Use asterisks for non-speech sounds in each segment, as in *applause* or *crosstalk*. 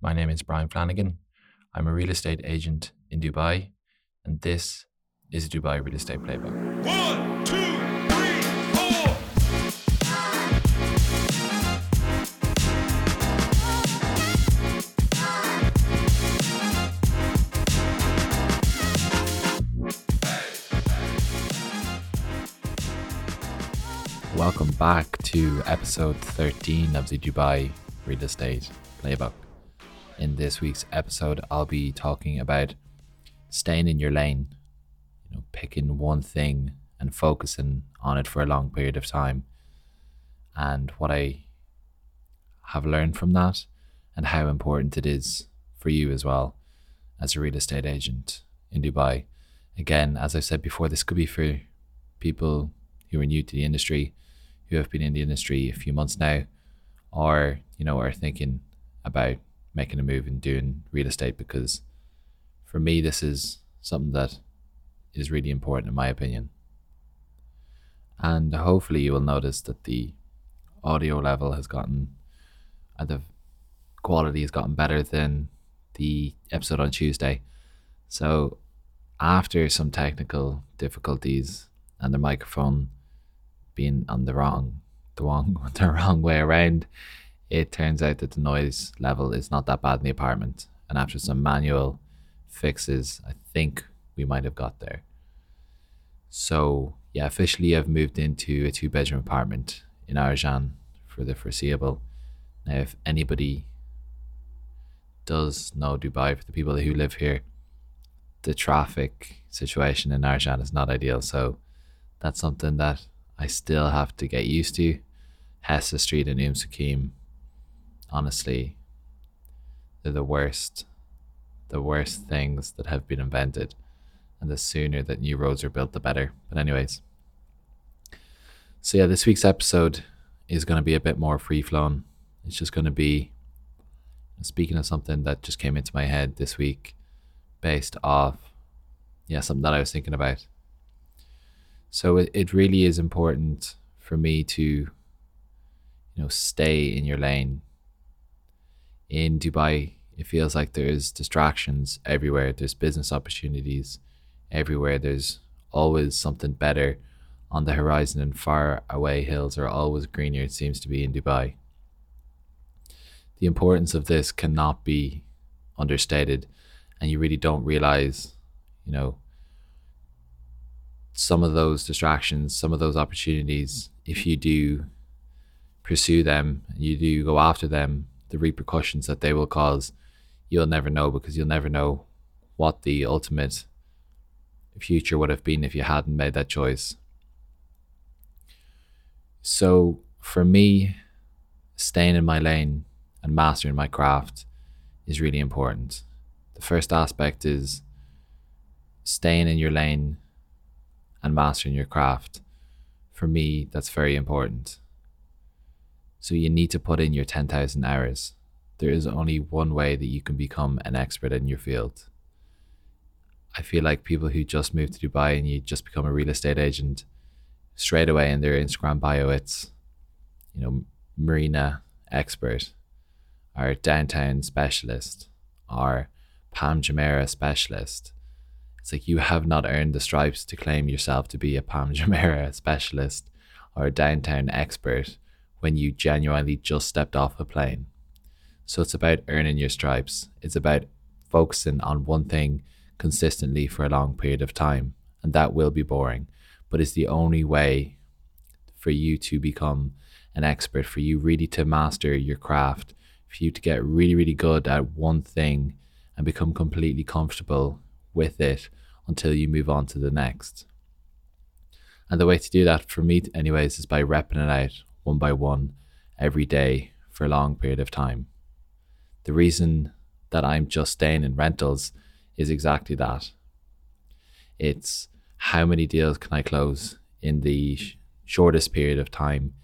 My name is Brian Flanagan. I'm a real estate agent in Dubai, and this is Dubai Real Estate Playbook. One, two, three, four. Welcome back to episode 13 of the Dubai Real Estate Playbook. In this week's episode, I'll be talking about staying in your lane, you know, picking one thing and focusing on it for a long period of time, and what I have learned from that, and how important it is for you as well as a real estate agent in Dubai. Again, as I said before, this could be for people who are new to the industry, who have been in the industry a few months now, or you know are thinking about making a move and doing real estate because for me this is something that is really important in my opinion. And hopefully you will notice that the audio level has gotten uh, the quality has gotten better than the episode on Tuesday. So after some technical difficulties and the microphone being on the wrong the wrong *laughs* the wrong way around, it turns out that the noise level is not that bad in the apartment. And after some manual fixes, I think we might have got there. So yeah, officially I've moved into a two bedroom apartment in Arjan for the foreseeable. Now if anybody does know Dubai for the people who live here, the traffic situation in Arjan is not ideal. So that's something that I still have to get used to. Hessa Street and Umm Suqeim, honestly, they're the worst, the worst things that have been invented. And the sooner that new roads are built, the better. But, anyways, so yeah, this week's episode is going to be a bit more free flowing. It's just going to be speaking of something that just came into my head this week based off, yeah, something that I was thinking about. So it, it really is important for me to, you know, stay in your lane. In Dubai, it feels like there's distractions everywhere. There's business opportunities everywhere. There's always something better on the horizon, and far away hills are always greener. It seems to be in Dubai. The importance of this cannot be understated, and you really don't realize, you know, some of those distractions, some of those opportunities, if you do pursue them, you do go after them, the repercussions that they will cause, you'll never know because you'll never know what the ultimate future would have been if you hadn't made that choice. So for me, staying in my lane and mastering my craft is really important. The first aspect is staying in your lane and mastering your craft. For me, that's very important. So you need to put in your 10,000 hours. There is only one way that you can become an expert in your field. I feel like people who just move to Dubai and you just become a real estate agent straight away in their Instagram bio, it's, you know, marina expert or downtown specialist or Palm Jumeirah specialist. It's like you have not earned the stripes to claim yourself to be a Palm Jumeirah *laughs* specialist or a downtown expert when you genuinely just stepped off a plane. So it's about earning your stripes. It's about focusing on one thing consistently for a long period of time. And that will be boring, but it's the only way for you to become an expert, for you really to master your craft, for you to get really, really good at one thing and become completely comfortable with it until you move on to the next. And the way to do that for me, anyways, is by repping it out one by one every day for a long period of time. The reason that I'm just staying in rentals is exactly that. It's how many deals can I close in the sh- shortest period of time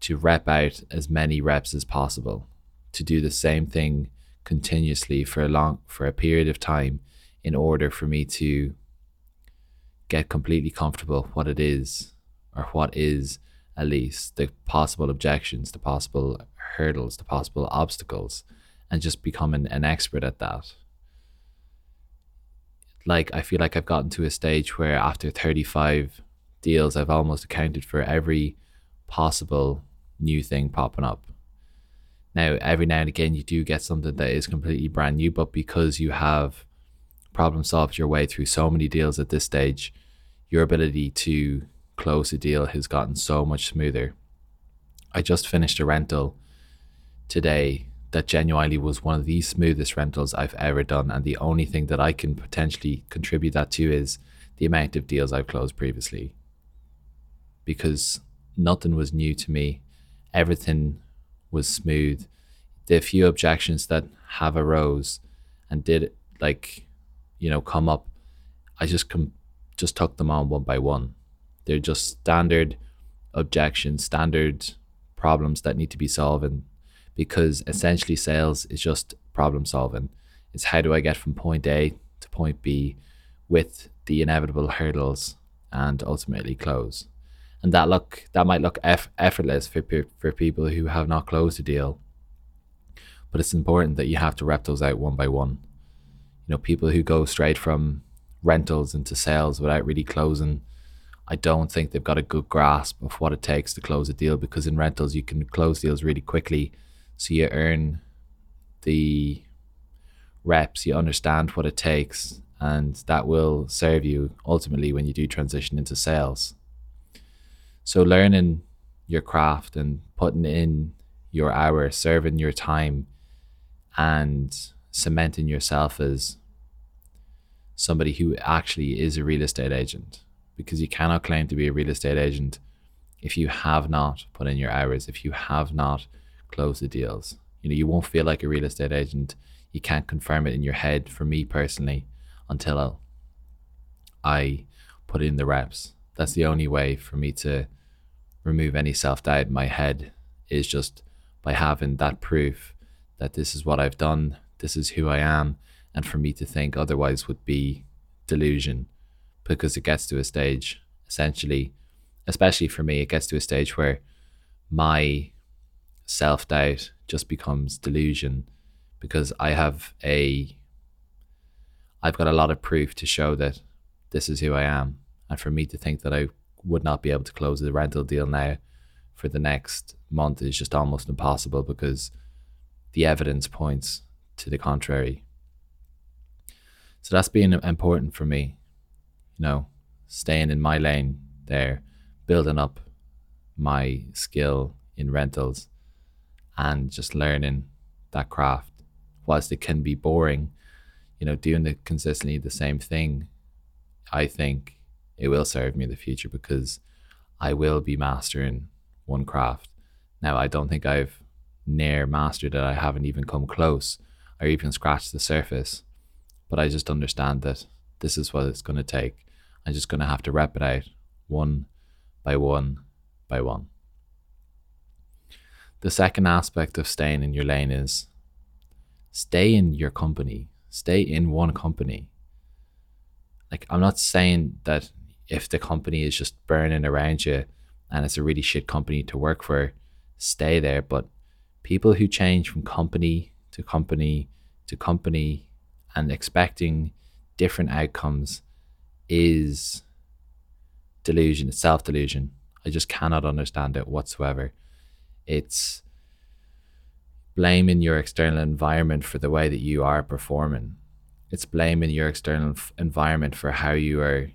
to rep out as many reps as possible, to do the same thing continuously for a long for a period of time in order for me to get completely comfortable what it is or what is at least the possible objections, the possible hurdles, the possible obstacles, and just becoming an expert at that. Like I feel like I've gotten to a stage where after 35 deals, I've almost accounted for every possible new thing popping up. Now, every now and again, you do get something that is completely brand new, but because you have problem solved your way through so many deals at this stage, your ability to close a deal has gotten so much smoother. I just finished a rental today that genuinely was one of the smoothest rentals I've ever done. And the only thing that I can potentially contribute that to is the amount of deals I've closed previously. Because nothing was new to me, everything was smooth. The few objections that have arose and did like, you know, come up, I just com- just took them on one by one. They're just standard objections, standard problems that need to be solved because essentially sales is just problem solving. It's how do I get from point A to point B with the inevitable hurdles and ultimately close. And that look that might look eff- effortless for for people who have not closed a deal. But it's important that you have to rep those out one by one. You know, people who go straight from rentals into sales without really closing I don't think they've got a good grasp of what it takes to close a deal because in rentals you can close deals really quickly. So you earn the reps, you understand what it takes, and that will serve you ultimately when you do transition into sales. So learning your craft and putting in your hours, serving your time, and cementing yourself as somebody who actually is a real estate agent because you cannot claim to be a real estate agent if you have not put in your hours, if you have not closed the deals. You know, you won't feel like a real estate agent. You can't confirm it in your head, for me personally, until I put in the reps. That's the only way for me to remove any self doubt in my head is just by having that proof that this is what I've done, this is who I am, and for me to think otherwise would be delusion because it gets to a stage, essentially, especially for me, it gets to a stage where my self doubt just becomes delusion because I have a I've got a lot of proof to show that this is who I am. And for me to think that I would not be able to close the rental deal now for the next month is just almost impossible because the evidence points to the contrary. So that's been important for me you know, staying in my lane there, building up my skill in rentals and just learning that craft. Whilst it can be boring, you know, doing the consistently the same thing, I think it will serve me in the future because I will be mastering one craft. Now I don't think I've near mastered it. I haven't even come close or even scratched the surface. But I just understand that this is what it's going to take. I'm just going to have to rep it out one by one by one. The second aspect of staying in your lane is stay in your company, stay in one company. Like, I'm not saying that if the company is just burning around you and it's a really shit company to work for, stay there. But people who change from company to company to company and expecting different outcomes is delusion, it's self delusion. I just cannot understand it whatsoever. It's blaming your external environment for the way that you are performing. It's blaming your external f- environment for how you are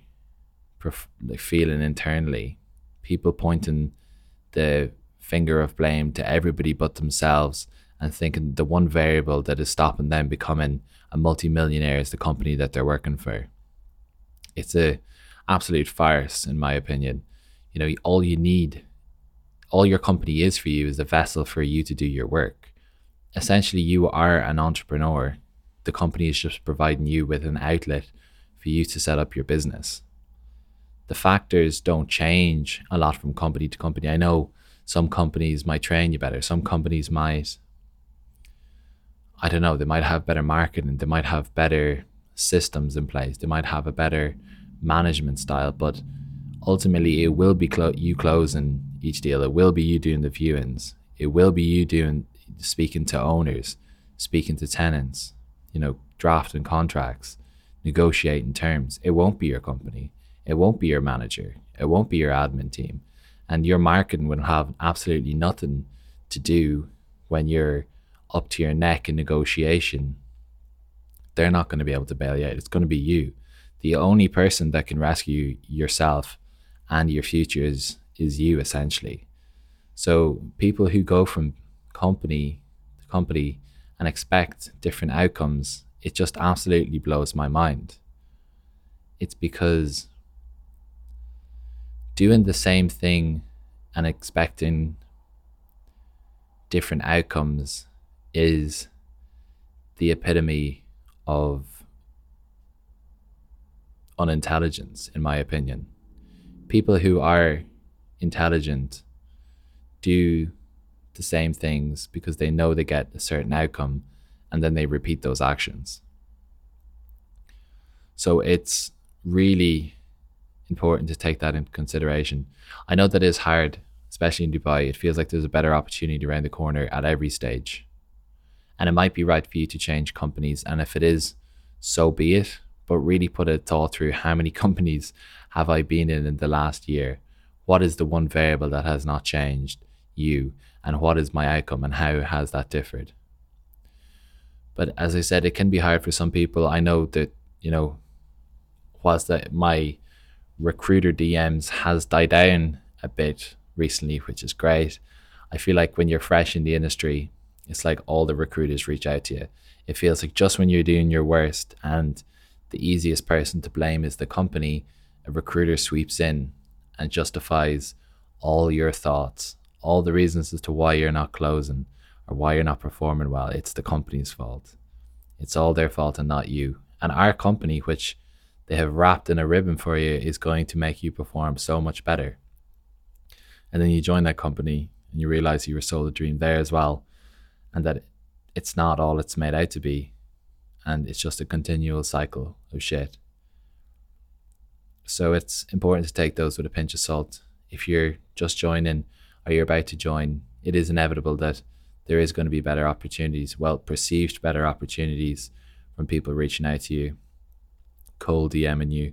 perf- like feeling internally. People pointing the finger of blame to everybody but themselves and thinking the one variable that is stopping them becoming a multimillionaire is the company that they're working for it's a absolute farce in my opinion. You know, all you need, all your company is for you is a vessel for you to do your work. Essentially, you are an entrepreneur. The company is just providing you with an outlet for you to set up your business. The factors don't change a lot from company to company. I know some companies might train you better, some companies might I don't know, they might have better marketing, they might have better systems in place, they might have a better management style, but ultimately it will be clo- you closing each deal. It will be you doing the viewings. It will be you doing speaking to owners, speaking to tenants, you know, drafting contracts, negotiating terms. It won't be your company. It won't be your manager. It won't be your admin team. And your marketing will have absolutely nothing to do when you're up to your neck in negotiation. They're not going to be able to bail you out. It's going to be you. The only person that can rescue yourself and your future is, is you, essentially. So people who go from company to company and expect different outcomes, it just absolutely blows my mind. It's because doing the same thing and expecting different outcomes is the epitome of unintelligence, in my opinion. People who are intelligent do the same things because they know they get a certain outcome and then they repeat those actions. So it's really important to take that into consideration. I know that is hard, especially in Dubai. It feels like there's a better opportunity around the corner at every stage. And it might be right for you to change companies. And if it is, so be it. But really put a thought through how many *laughs* companies have I been in in the last year? What is the one variable that has not changed? You. And what is my outcome and how has that differed? But as I said, it can be hard for some people. I know that, you know, whilst that my recruiter DMs has died down a bit recently, which is great. I feel like when you're fresh in the industry, it's like all the recruiters reach out to you. It feels like just when you're doing your worst and the easiest person to blame is the company, a recruiter sweeps in and justifies all your thoughts, all the reasons as to why you're not closing or why you're not performing well. It's the company's fault. It's all their fault and not you. And our company, which they have wrapped in a ribbon for you, is going to make you perform so much better. And then you join that company and you realize you were sold a dream there as well and that it's not all it's made out to be and it's just a continual cycle of shit. So it's important to take those with a pinch of salt. If you're just joining or you're about to join it is inevitable that there is going to be better opportunities well perceived better opportunities from people reaching out to you. Cold dming you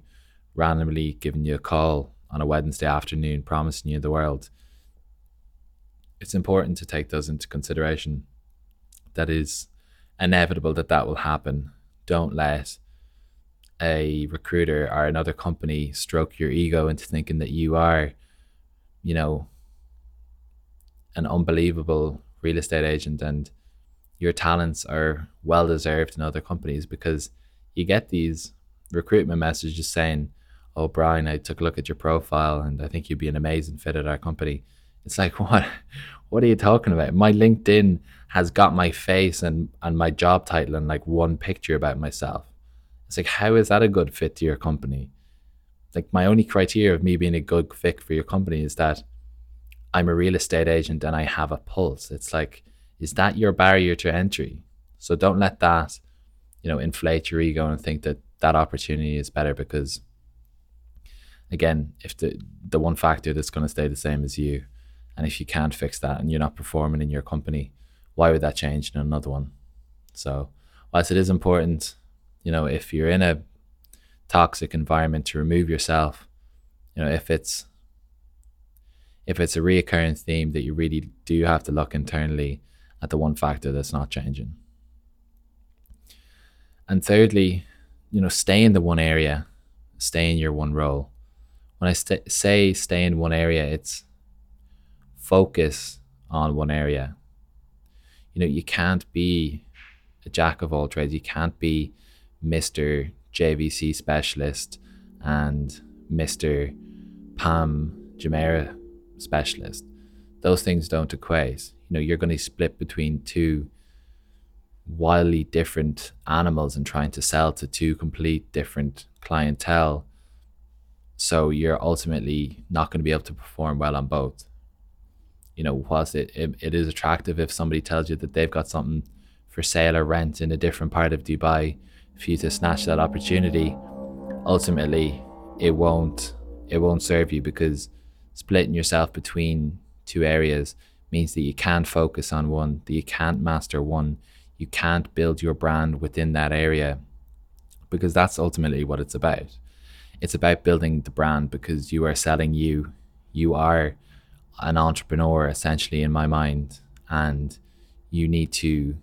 randomly giving you a call on a wednesday afternoon promising you the world. It's important to take those into consideration that is inevitable that that will happen. Don't let a recruiter or another company stroke your ego into thinking that you are, you know, an unbelievable real estate agent and your talents are well deserved in other companies because you get these recruitment messages saying, Oh, Brian, I took a look at your profile and I think you'd be an amazing fit at our company. It's like, *laughs* what? What are you talking about? My LinkedIn has got my face and, and my job title and like one picture about myself. It's like, how is that a good fit to your company? Like, my only criteria of me being a good fit for your company is that I'm a real estate agent and I have a pulse. It's like, is that your barrier to entry? So don't let that, you know, inflate your ego and think that that opportunity is better because, again, if the the one factor that's going to stay the same is you, and if you can't fix that and you're not performing in your company, why would that change in another one? So, whilst it is important, you know, if you're in a toxic environment to remove yourself, you know, if it's if it's a reoccurring theme that you really do have to look internally at the one factor that's not changing. And thirdly, you know, stay in the one area, stay in your one role. When I st- say stay in one area, it's focus on one area. You know, you can't be a jack of all trades. You can't be Mr. JVC specialist and Mr. Palm Jumeirah specialist. Those things don't equate. You know, you're going to split between two wildly different animals and trying to sell to two complete different clientele. So you're ultimately not going to be able to perform well on both you know, whilst it, it, it is attractive if somebody tells you that they've got something for sale or rent in a different part of Dubai for you to snatch that opportunity, ultimately it won't it won't serve you because splitting yourself between two areas means that you can't focus on one, that you can't master one, you can't build your brand within that area because that's ultimately what it's about. It's about building the brand because you are selling you. You are an entrepreneur essentially in my mind and you need to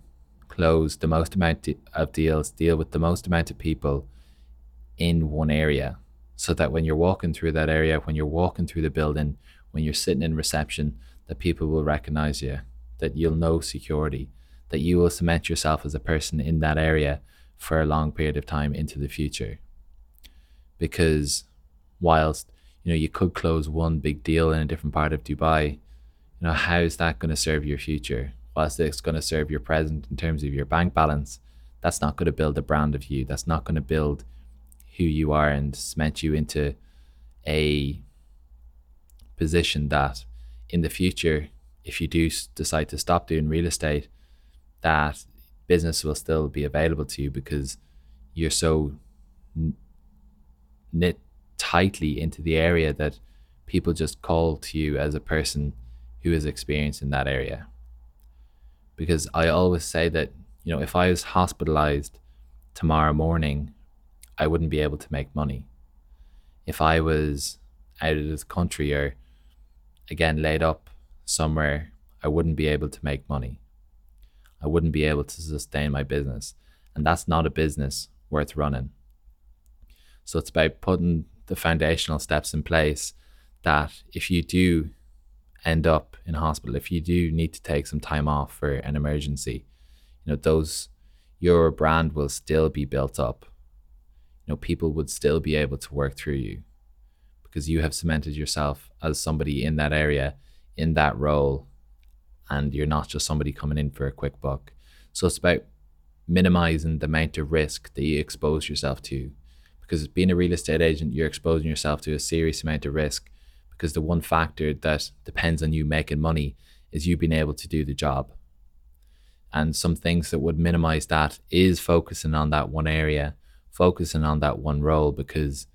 close the most amount of deals, deal with the most amount of people in one area so that when you're walking through that area, when you're walking through the building, when you're sitting in reception, that people will recognize you, that you'll know security, that you will cement yourself as a person in that area for a long period of time into the future. Because whilst you know you could close one big deal in a different part of Dubai, you know how is that going to serve your future? Whilst it's going to serve your present in terms of your bank balance, that's not going to build a brand of you. That's not going to build who you are and cement you into a position that in the future, if you do decide to stop doing real estate, that business will still be available to you because you're so knit tightly into the area that people just call to you as a person who is experienced in that area. Because I always say that, you know, if I was hospitalized tomorrow morning, I wouldn't be able to make money. If I was out of the country or again laid up somewhere, I wouldn't be able to make money. I wouldn't be able to sustain my business. And that's not a business worth running. So it's about putting the foundational steps in place that if you do end up in hospital, if you do need to take some time off for an emergency, you know, those your brand will still be built up. You know, people would still be able to work through you because you have cemented yourself as somebody in that area, in that role, and you're not just somebody coming in for a quick buck. So it's about minimizing the amount of risk that you expose yourself to. Because being a real estate agent, you're exposing yourself to a serious amount of risk because the one factor that depends on you making money is you being able to do the job. And some things that would minimize that is focusing on that one area, focusing on that one role, because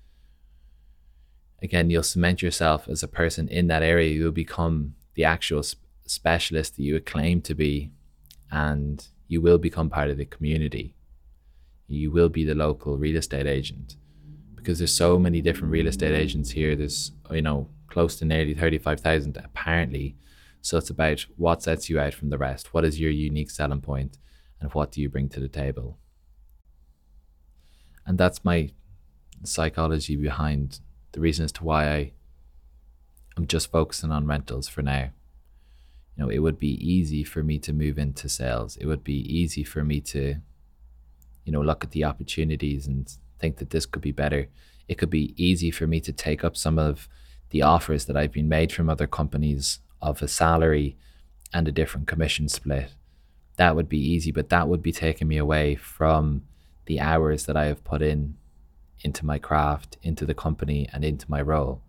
again, you'll cement yourself as a person in that area. You'll become the actual specialist that you claim to be, and you will become part of the community. You will be the local real estate agent because there's so many different real estate agents here. There's, you know, close to nearly 35,000 apparently. So it's about what sets you out from the rest. What is your unique selling point and what do you bring to the table? And that's my psychology behind the reason as to why I am just focusing on rentals for now you know, it would be easy for me to move into sales. It would be easy for me to, you know, look at the opportunities and think that this could be better. It could be easy for me to take up some of the offers that I've been made from other companies of a salary and a different commission split. That would be easy, but that would be taking me away from the hours that I have put in into my craft, into the company, and into my role.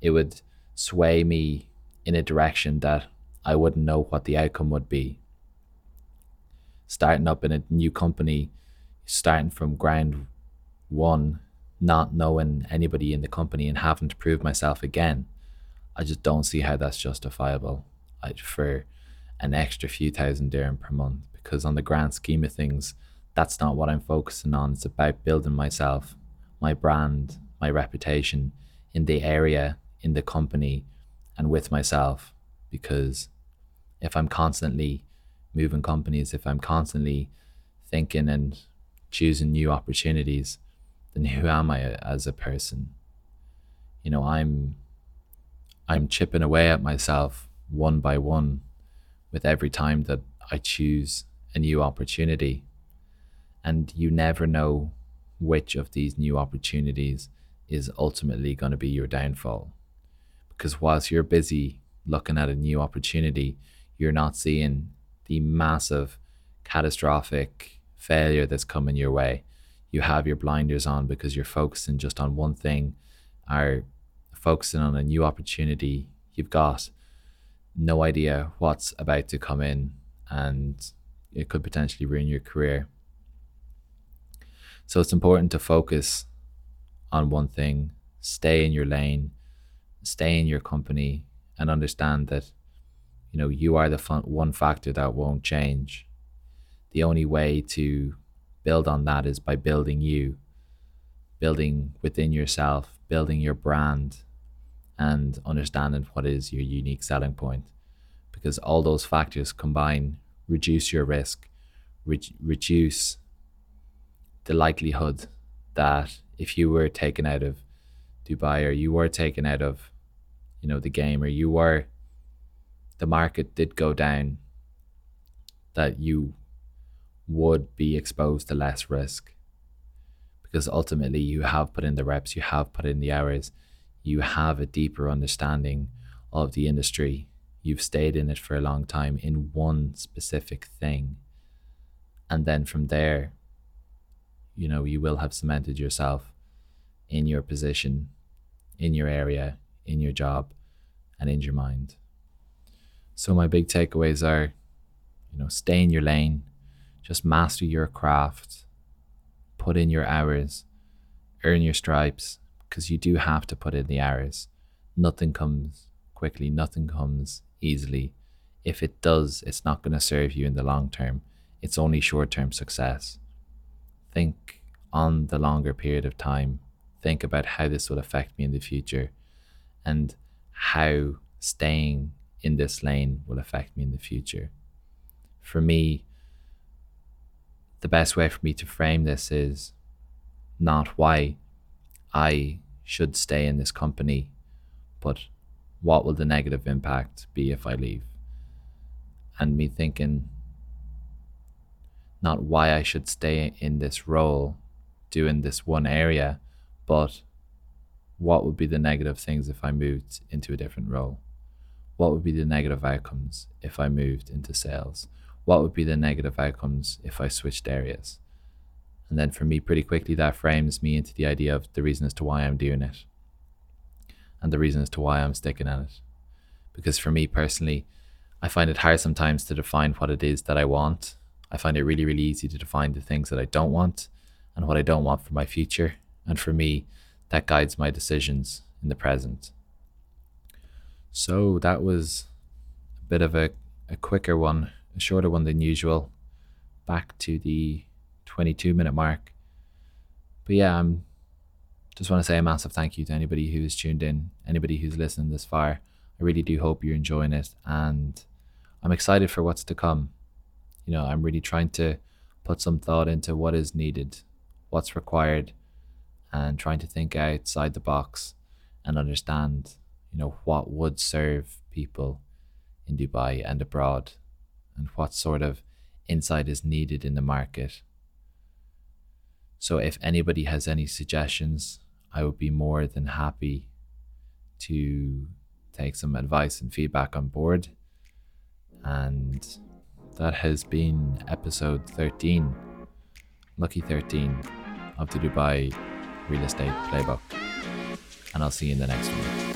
It would sway me in a direction that I wouldn't know what the outcome would be. Starting up in a new company, starting from ground one, not knowing anybody in the company and having to prove myself again, I just don't see how that's justifiable I, for an extra few thousand dirham per month because on the grand scheme of things, that's not what I'm focusing on. It's about building myself, my brand, my reputation in the area, in the company, and with myself because if I'm constantly moving companies, if I'm constantly thinking and choosing new opportunities, then who am I as a person? You know, I'm I'm chipping away at myself one by one with every time that I choose a new opportunity. And you never know which of these new opportunities is ultimately going to be your downfall. Because whilst you're busy looking at a new opportunity, you're not seeing the massive catastrophic failure that's coming your way. You have your blinders on because you're focusing just on one thing, or focusing on a new opportunity. You've got no idea what's about to come in and it could potentially ruin your career. So it's important to focus on one thing, stay in your lane, stay in your company, and understand that you know you are the fun, one factor that won't change the only way to build on that is by building you, building within yourself, building your brand, and understanding what is your unique selling point. Because all those factors combine, reduce your risk, re- reduce the likelihood that if you were taken out of Dubai or you were taken out of, you know, the game or you were, the market did go down, that you would be exposed to less risk. Because ultimately you have put in the reps, you have put in the hours, you have a deeper understanding of the industry. You've stayed in it for a long time in one specific thing. And then from there, you know, you will have cemented yourself in your position, in your area, in your job, and in your mind. So my big takeaways are, you know, stay in your lane, just master your craft, put in your hours, earn your stripes, because you do have to put in the hours. Nothing comes quickly, nothing comes easily. If it does, it's not going to serve you in the long term. It's only short term success. Think on the longer period of time. Think about how this will affect me in the future and how staying in this lane will affect me in the future. For me, the best way for me to frame this is not why I should stay in this company, but what will the negative impact be if I leave? And me thinking not why I should stay in this role, doing this one area, but what would be the negative things if I moved into a different role? What would be the negative outcomes if I moved into sales? What would be the negative outcomes if I switched areas? And then for me, pretty quickly, that frames me into the idea of the reason as to why I'm doing it and the reason as to why I'm sticking at it. Because for me personally, I find it hard sometimes to define what it is that I want. I find it really, really easy to define the things that I don't want and what I don't want for my future. And for me, that guides my decisions in the present. So that was a bit of a, a quicker one, a shorter one than usual. Back to the 22 minute mark. But yeah, I'm just want to say a massive thank you to anybody who's tuned in, anybody who's listened this far. I really do hope you're enjoying it and I'm excited for what's to come. You know, I'm really trying to put some thought into what is needed, what's required, and trying to think outside the box and understand, you know, what would serve people in Dubai and abroad and what sort of insight is needed in the market so if anybody has any suggestions, I would be more than happy to take some advice and feedback on board. And that has been episode 13, lucky 13 of the Dubai Real Estate Playbook. And I'll see you in the next one.